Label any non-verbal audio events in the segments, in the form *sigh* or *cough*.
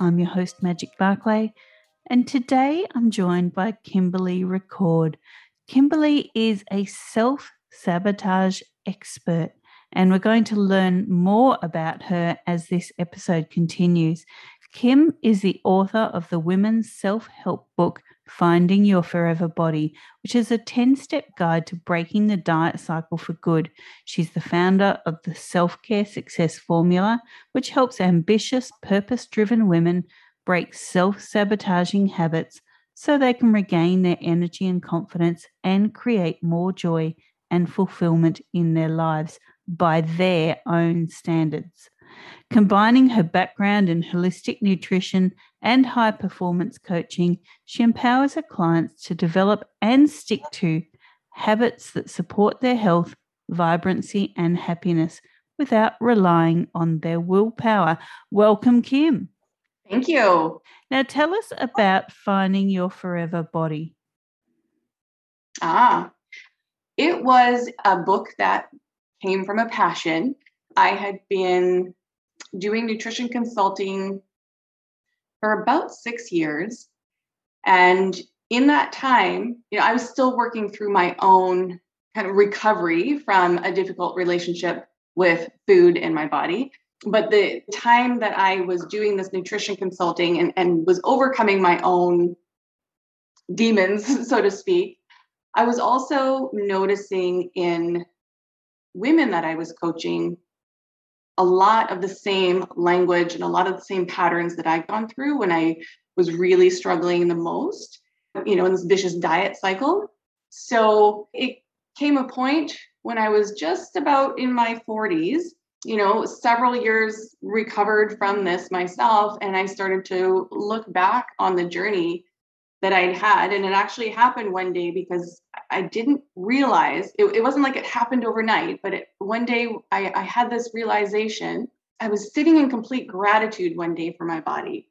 I'm your host, Magic Barclay, and today I'm joined by Kimberley Record. Kimberley is a self sabotage expert, and we're going to learn more about her as this episode continues. Kim is the author of the women's self help book, Finding Your Forever Body, which is a 10 step guide to breaking the diet cycle for good. She's the founder of the Self Care Success Formula, which helps ambitious, purpose driven women break self sabotaging habits so they can regain their energy and confidence and create more joy and fulfillment in their lives by their own standards. Combining her background in holistic nutrition and high performance coaching, she empowers her clients to develop and stick to habits that support their health, vibrancy, and happiness without relying on their willpower. Welcome, Kim. Thank you. Now, tell us about finding your forever body. Ah, it was a book that came from a passion. I had been doing nutrition consulting for about six years. And in that time, you know, I was still working through my own kind of recovery from a difficult relationship with food in my body. But the time that I was doing this nutrition consulting and, and was overcoming my own demons, *laughs* so to speak, I was also noticing in women that I was coaching a lot of the same language and a lot of the same patterns that I'd gone through when I was really struggling the most, you know, in this vicious diet cycle. So it came a point when I was just about in my 40s, you know, several years recovered from this myself, and I started to look back on the journey that I'd had. And it actually happened one day because I didn't realize it, it wasn't like it happened overnight, but it, one day I, I had this realization. I was sitting in complete gratitude one day for my body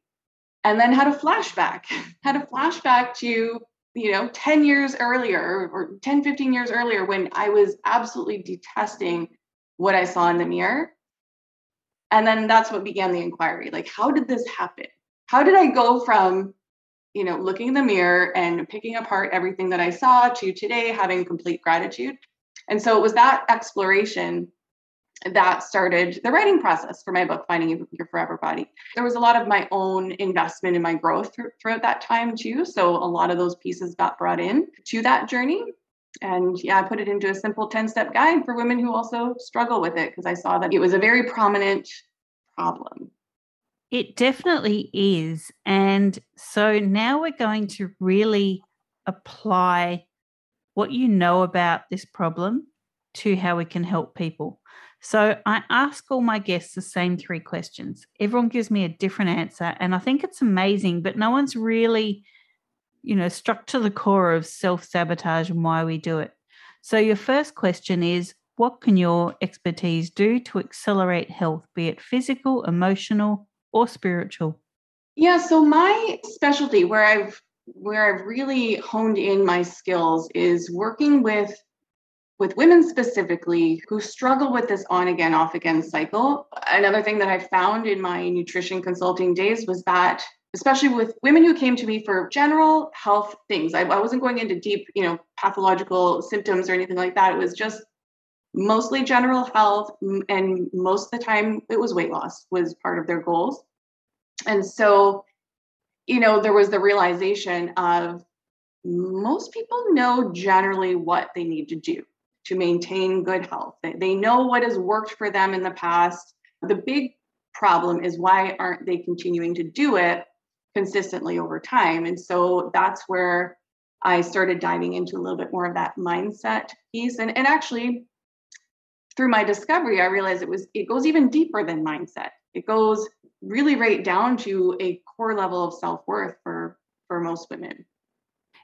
and then had a flashback, *laughs* had a flashback to, you know, 10 years earlier or 10, 15 years earlier when I was absolutely detesting what I saw in the mirror. And then that's what began the inquiry. Like, how did this happen? How did I go from you know, looking in the mirror and picking apart everything that I saw to today having complete gratitude. And so it was that exploration that started the writing process for my book, Finding Your Forever Body. There was a lot of my own investment in my growth throughout that time, too. So a lot of those pieces got brought in to that journey. And yeah, I put it into a simple 10 step guide for women who also struggle with it because I saw that it was a very prominent problem it definitely is. And so now we're going to really apply what you know about this problem to how we can help people. So I ask all my guests the same three questions. Everyone gives me a different answer. And I think it's amazing, but no one's really, you know, struck to the core of self sabotage and why we do it. So your first question is what can your expertise do to accelerate health, be it physical, emotional, or spiritual? Yeah, so my specialty where I've where I've really honed in my skills is working with with women specifically who struggle with this on again off again cycle. Another thing that I found in my nutrition consulting days was that especially with women who came to me for general health things. I, I wasn't going into deep, you know, pathological symptoms or anything like that. It was just mostly general health and most of the time it was weight loss was part of their goals and so you know, there was the realization of most people know generally what they need to do to maintain good health. They know what has worked for them in the past. The big problem is why aren't they continuing to do it consistently over time? And so that's where I started diving into a little bit more of that mindset piece. And, and actually, through my discovery, I realized it was it goes even deeper than mindset. It goes really right down to a core level of self-worth for for most women.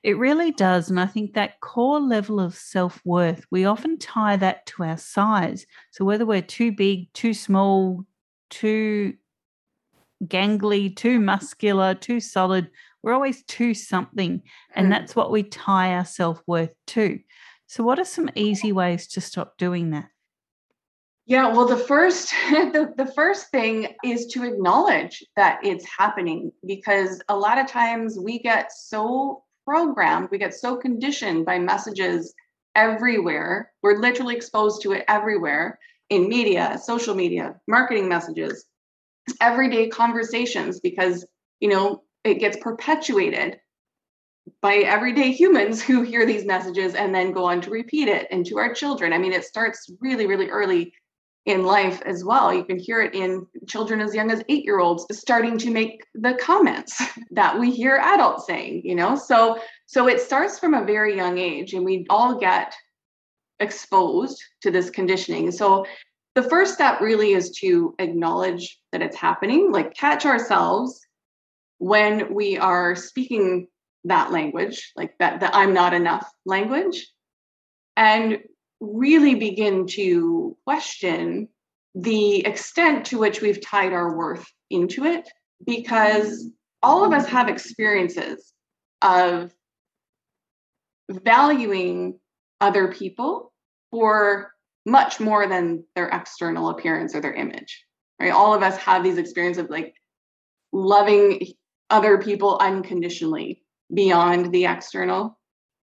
It really does. And I think that core level of self worth, we often tie that to our size. So whether we're too big, too small, too gangly, too muscular, too solid, we're always too something. And hmm. that's what we tie our self worth to. So, what are some easy ways to stop doing that? Yeah, well, the first *laughs* the, the first thing is to acknowledge that it's happening because a lot of times we get so programmed, we get so conditioned by messages everywhere. We're literally exposed to it everywhere in media, social media, marketing messages, everyday conversations because, you know, it gets perpetuated by everyday humans *laughs* who hear these messages and then go on to repeat it and to our children. I mean, it starts really, really early in life as well. You can hear it in children as young as eight year olds starting to make the comments *laughs* that we hear adults saying, you know? So, so it starts from a very young age and we all get exposed to this conditioning. So the first step really is to acknowledge that it's happening, like catch ourselves when we are speaking that language, like that, the I'm not enough language, and really begin to question the extent to which we've tied our worth into it because all of us have experiences of valuing other people for much more than their external appearance or their image right? All of us have these experiences of like loving other people unconditionally beyond the external.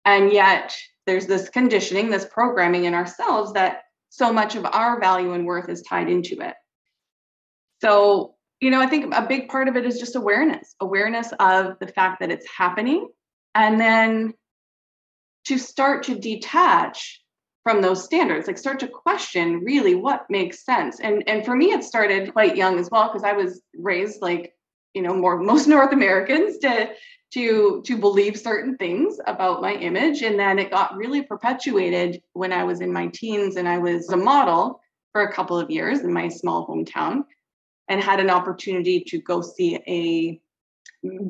And yet there's this conditioning, this programming in ourselves that so much of our value and worth is tied into it. So, you know, I think a big part of it is just awareness, awareness of the fact that it's happening, and then to start to detach from those standards, like start to question really what makes sense. And and for me, it started quite young as well because I was raised like you know more most North Americans to to to believe certain things about my image. And then it got really perpetuated when i was in my teens and i was a model for a couple of years in my small hometown and had an opportunity to go see a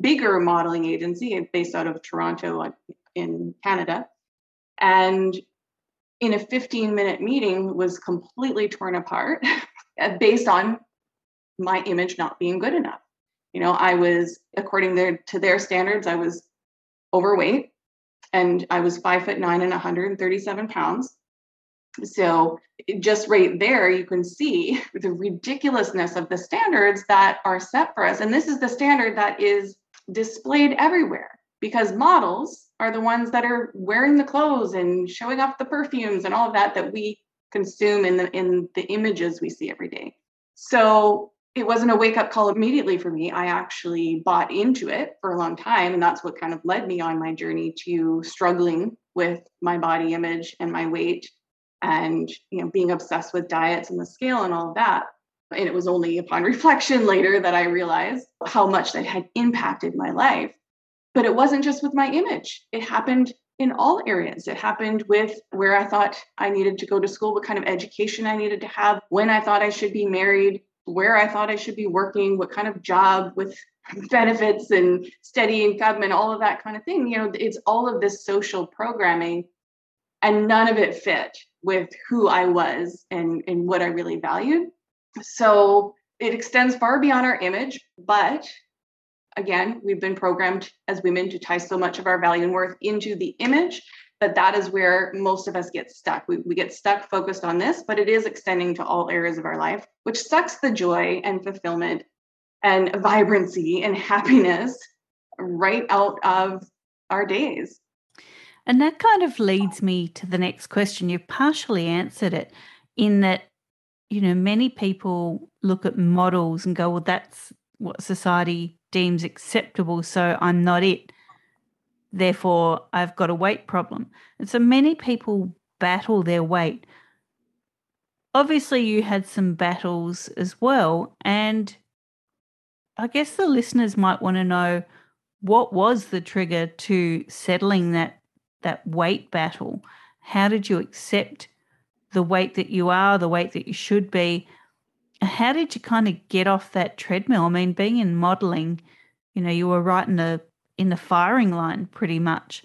bigger modeling agency based out of toronto in canada. And in a 15 minute meeting was completely torn apart *laughs* based on my image not being good enough you know, I was, according their, to their standards, I was overweight and I was five foot nine and 137 pounds. So just right there, you can see *laughs* the ridiculousness of the standards that are set for us. And this is the standard that is displayed everywhere because models are the ones that are wearing the clothes and showing off the perfumes and all of that that we consume in the in the images we see every day. So it wasn't a wake up call immediately for me. I actually bought into it for a long time. And that's what kind of led me on my journey to struggling with my body image and my weight and you know being obsessed with diets and the scale and all of that and it was only upon *laughs* reflection later that i realized how much that had impacted my life but it wasn't just with my image it happened in all areas it happened with where i thought i needed to go to school what kind of education i needed to have when i thought i should be married where I thought I should be working, what kind of job with *laughs* benefits and steady income and all of that kind of thing. You know, it's all of this social programming, and none of it fit with who I was and, and what I really valued. So it extends far beyond our image, but again, we've been programmed as women to tie so much of our value and worth into the image that that is where most of us get stuck. We, we get stuck focused on this, but it is extending to all areas of our life, which sucks the joy and fulfillment and vibrancy and happiness right out of our days. And that kind of leads me to the next question. You've partially answered it in that, you know, many people look at models and go, well, that's what society deems acceptable. So I'm not it. Therefore, I've got a weight problem. And so many people battle their weight. Obviously, you had some battles as well. And I guess the listeners might want to know what was the trigger to settling that that weight battle? How did you accept the weight that you are, the weight that you should be? How did you kind of get off that treadmill? I mean, being in modeling, you know, you were in the in the firing line pretty much.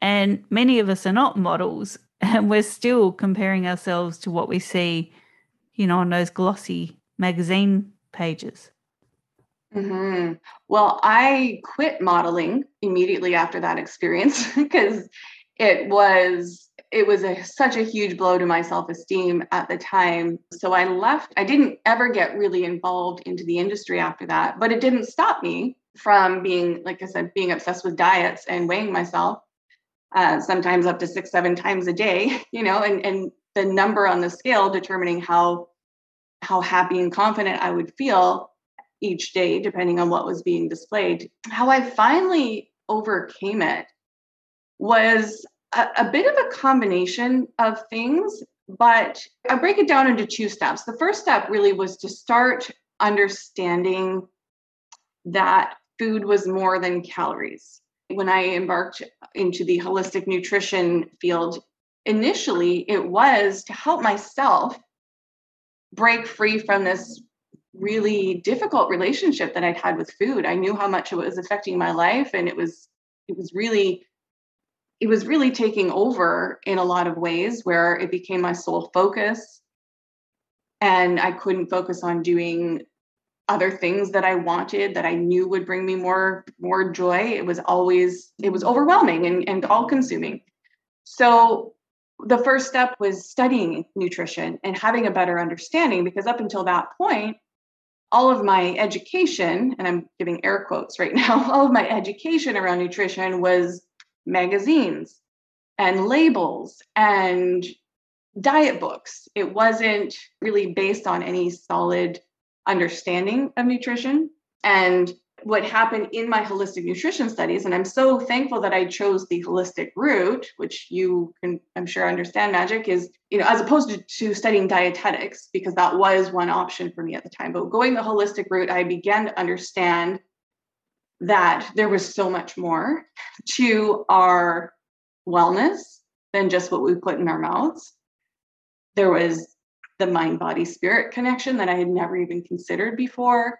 And many of us are not models and we're still comparing ourselves to what we see, you know, on those glossy magazine pages. Mm-hmm. Well, I quit modeling immediately after that experience *laughs* because it was it was a, such a huge blow to my self-esteem at the time. So I left. I didn't ever get really involved into the industry after that, but it didn't stop me from being, like I said, being obsessed with diets and weighing myself, uh, sometimes up to six, seven times a day. *laughs* You know, and and the number on the scale determining how how happy and confident I would feel each day, depending on what was being displayed. How I finally overcame it was a, a bit of a combination of things, but I break it down into two steps. The first step really was to start understanding that food was more than calories. When I embarked into the holistic nutrition field, initially it was to help myself break free from this really difficult relationship that I'd had with food. I knew how much it was affecting my life and it was it was really it was really taking over in a lot of ways where it became my sole focus and I couldn't focus on doing other things that I wanted that I knew would bring me more more joy. It was always it was overwhelming and, and all consuming. So the first step was studying nutrition and having a better understanding because up until that point all of my education, and I'm giving air quotes right *laughs* now, all of my education around nutrition was magazines and labels and diet books. It wasn't really based on any solid understanding of nutrition. And what happened in my holistic nutrition studies, and I'm so thankful that I chose the holistic route, which you can, I'm sure, understand magic is, you know, as opposed to, to studying dietetics, because that was one option for me at the time. But going the holistic route, I began to understand that there was so much more to our wellness than just what we put in our mouths. There was the mind body spirit connection that I had never even considered before.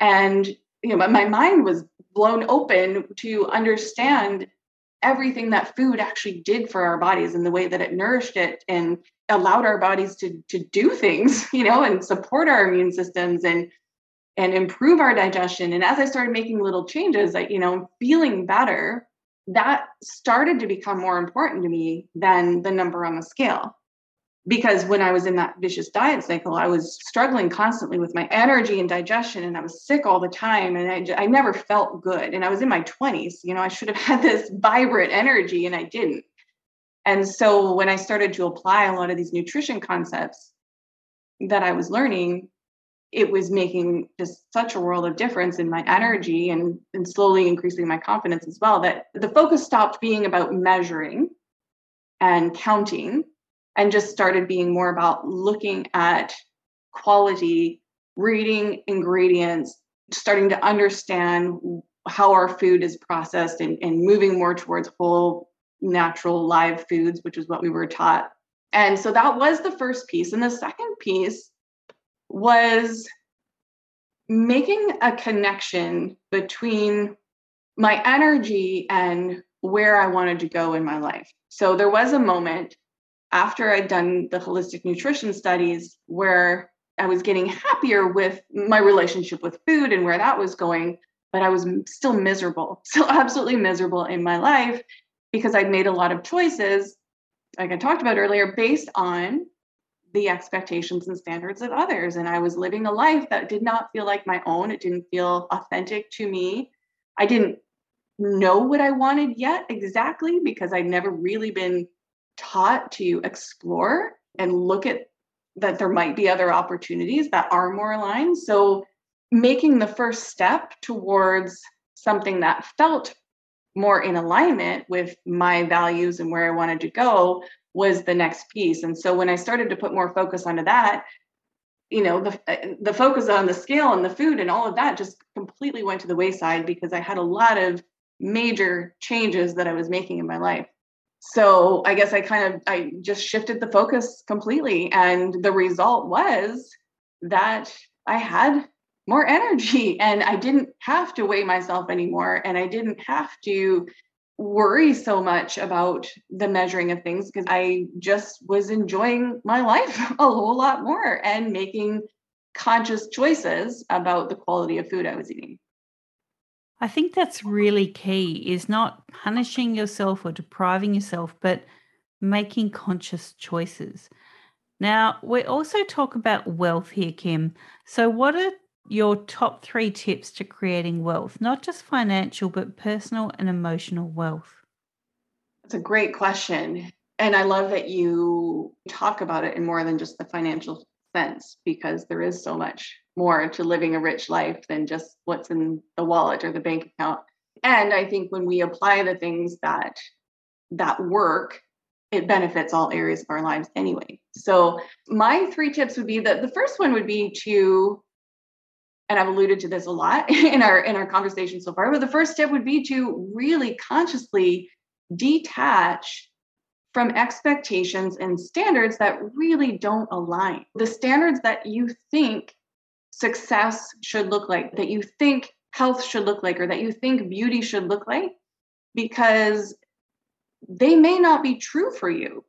And you know, my mind was blown open to understand everything that food actually did for our bodies and the way that it nourished it and allowed our bodies to to do things, *laughs* you know, and support our immune systems and and improve our digestion. And as I started making little changes, like, you know, feeling better, that started to become more important to me than the number on the scale because when I was in that vicious diet cycle, I was struggling constantly with my energy and digestion, and I was sick all the time, and I, I never felt good. And I was in my 20s, you know, I should have *laughs* had this vibrant energy, and I didn't. And so when I started to apply a lot of these nutrition concepts that I was learning, it was making just such a world of difference in my energy and, and slowly increasing my confidence as well that the focus stopped being about measuring and counting and just started being more about looking at quality, reading ingredients, starting to understand how our food is processed and, and moving more towards whole, natural, live foods, which is what we were taught. And so that was the first piece. And the second piece was making a connection between my energy and where I wanted to go in my life. So there was a moment after I'd done the holistic nutrition studies where I was getting happier with my relationship with food and where that was going, but I was still miserable, *laughs* still absolutely miserable in my life because I'd made a lot of choices, like I talked about earlier, based on the expectations and standards of others. And I was living a life that did not feel like my own. It didn't feel authentic to me. I didn't know what I wanted yet exactly because I'd never really been taught to explore and look at that there might be other opportunities that are more aligned. So making the first step towards something that felt more in alignment with my values and where I wanted to go was the next piece. And so when I started to put more focus onto that, you know, the uh, the focus on the scale and the food and all of that just completely went to the wayside because I had a lot of major changes that I was making in my life. So I guess I kind of I just shifted the focus completely and the result was that I had more energy *laughs* and I didn't have to weigh myself anymore and I didn't have to worry so much about the measuring of things because I just was enjoying my life *laughs* a whole lot more and making conscious choices about the quality of food I was eating. I think that's really key is not punishing yourself or depriving yourself, but making conscious choices. Now, we also talk about wealth here, Kim. So, what are your top three tips to creating wealth, not just financial, but personal and emotional wealth? That's a great question. And I love that you talk about it in more than just the financial because there is so much more to living a rich life than just what's in the wallet or the bank account. And I think when we apply the things that that work, it benefits all areas of our lives anyway. So my three tips would be that the first one would be to and I've alluded to this a lot *laughs* in our in our conversation so far, but the first step would be to really consciously detach from expectations and standards that really don't align. The standards that you think success should look like, that you think health should look like, or that you think beauty should look like, because they may not be true for you.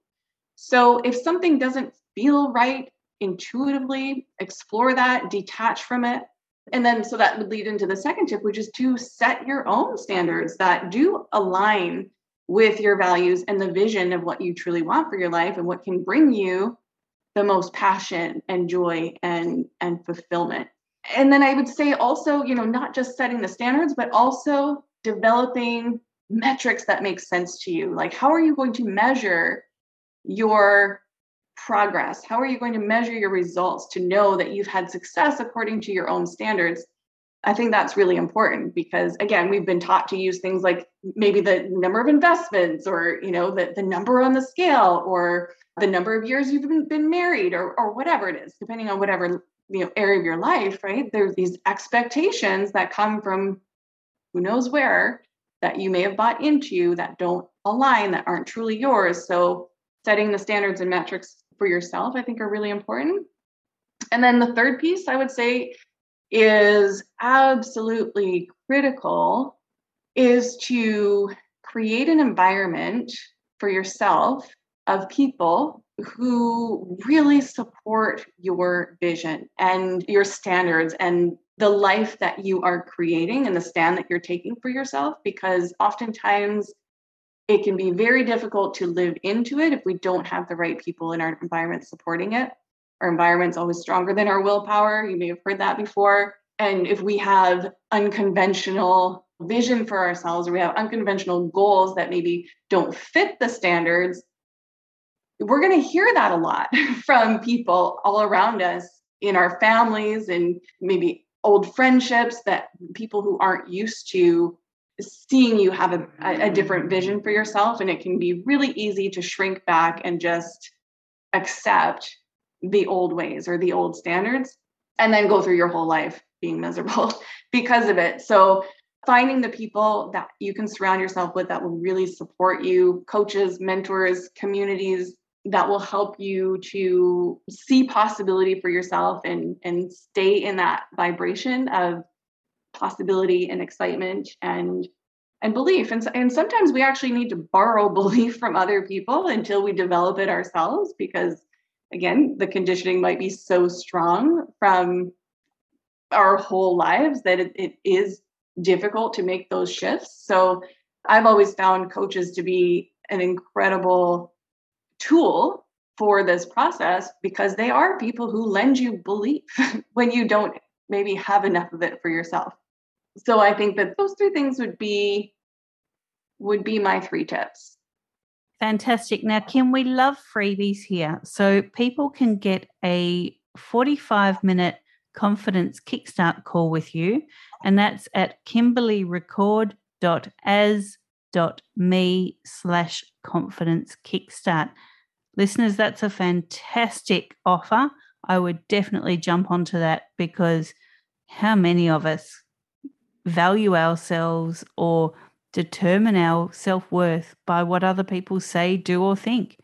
So if something doesn't feel right intuitively, explore that, detach from it, and then, so that would lead into the second tip, which is to set your own standards that do align with your values and the vision of what you truly want for your life and what can bring you the most passion and joy and and fulfillment and then i would say also you know not just setting the standards but also developing metrics that make sense to you like how are you going to measure your progress? How are you going to measure your results to know that you've had success according to your own standards? I think that's really important because again, we've been taught to use things like maybe the number of investments or you know the, the number on the scale or the number of years you've been, been married or or whatever it is, depending on whatever you know area of your life, right? There's these expectations that come from who knows where that you may have bought into that don't align, that aren't truly yours. So setting the standards and metrics for yourself, I think are really important. And then the third piece I would say is absolutely critical is to create an environment for yourself of people who really support your vision and your standards and the life that you are creating and the stand that you're taking for yourself because oftentimes it can be very difficult to live into it if we don't have the right people in our environment supporting it. Our environment's always stronger than our willpower. You may have heard that before. And if we have unconventional vision for ourselves or we have unconventional goals that maybe don't fit the standards, we're going to hear that a lot *laughs* from people all around us in our families and maybe old friendships that people who aren't used to seeing you have a, a different vision for yourself. And it can be really easy to shrink back and just accept the old ways or the old standards and then go through your whole life being miserable *laughs* because of it. So finding the people that you can surround yourself with that will really support you coaches mentors communities that will help you to see possibility for yourself and and stay in that vibration of possibility and excitement and and belief. And, and sometimes we actually need to borrow *laughs* belief from other people until we develop it ourselves because again the conditioning might be so strong from our whole lives that it, it is difficult to make those shifts so i've always found coaches to be an incredible tool for this process because they are people who lend you belief *laughs* when you don't maybe have enough of it for yourself so I think that those three things would be would be my three tips. Fantastic. Now, Kim, we love freebies here. So people can get a 45 minute confidence kickstart call with you, and that's at kimberleyrecord.as.me slash confidence kickstart. Listeners, that's a fantastic offer. I would definitely jump onto that because how many of us value ourselves or determine our self worth by what other people say, do, or think?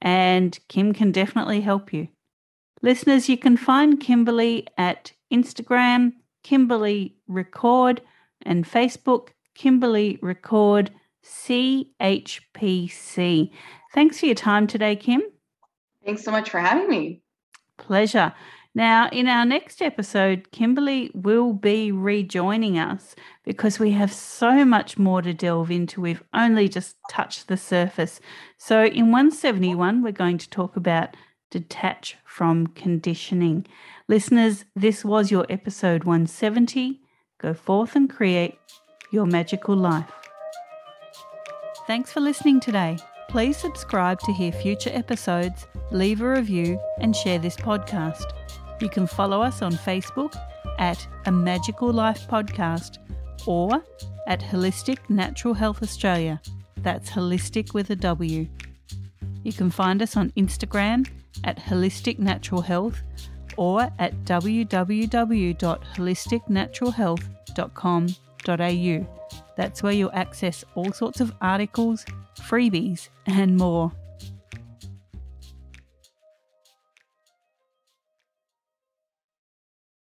And Kim can definitely help you. Listeners, you can find Kimberley at Instagram, Kimberley Record, and Facebook, Kimberley Record CHPC. Thanks for your time today, Kim. Thanks so much for having me. Pleasure. Now, in our next episode, Kimberley will be rejoining us because we have so much more to delve into. We've only just touched the surface. So, in 171, we're going to talk about detach from conditioning. Listeners, this was your episode 170. Go forth and create your magical life. Thanks for listening today. Please subscribe to hear future episodes, leave a review, and share this podcast. You can follow us on Facebook at A Magical Life Podcast or at Wholistic Natural Health Australia. That's holistic with a W. You can find us on Instagram at Wholistic Natural Health or at www.wholisticnaturalhealth.com.au. That's where you'll access all sorts of articles, freebies, and more.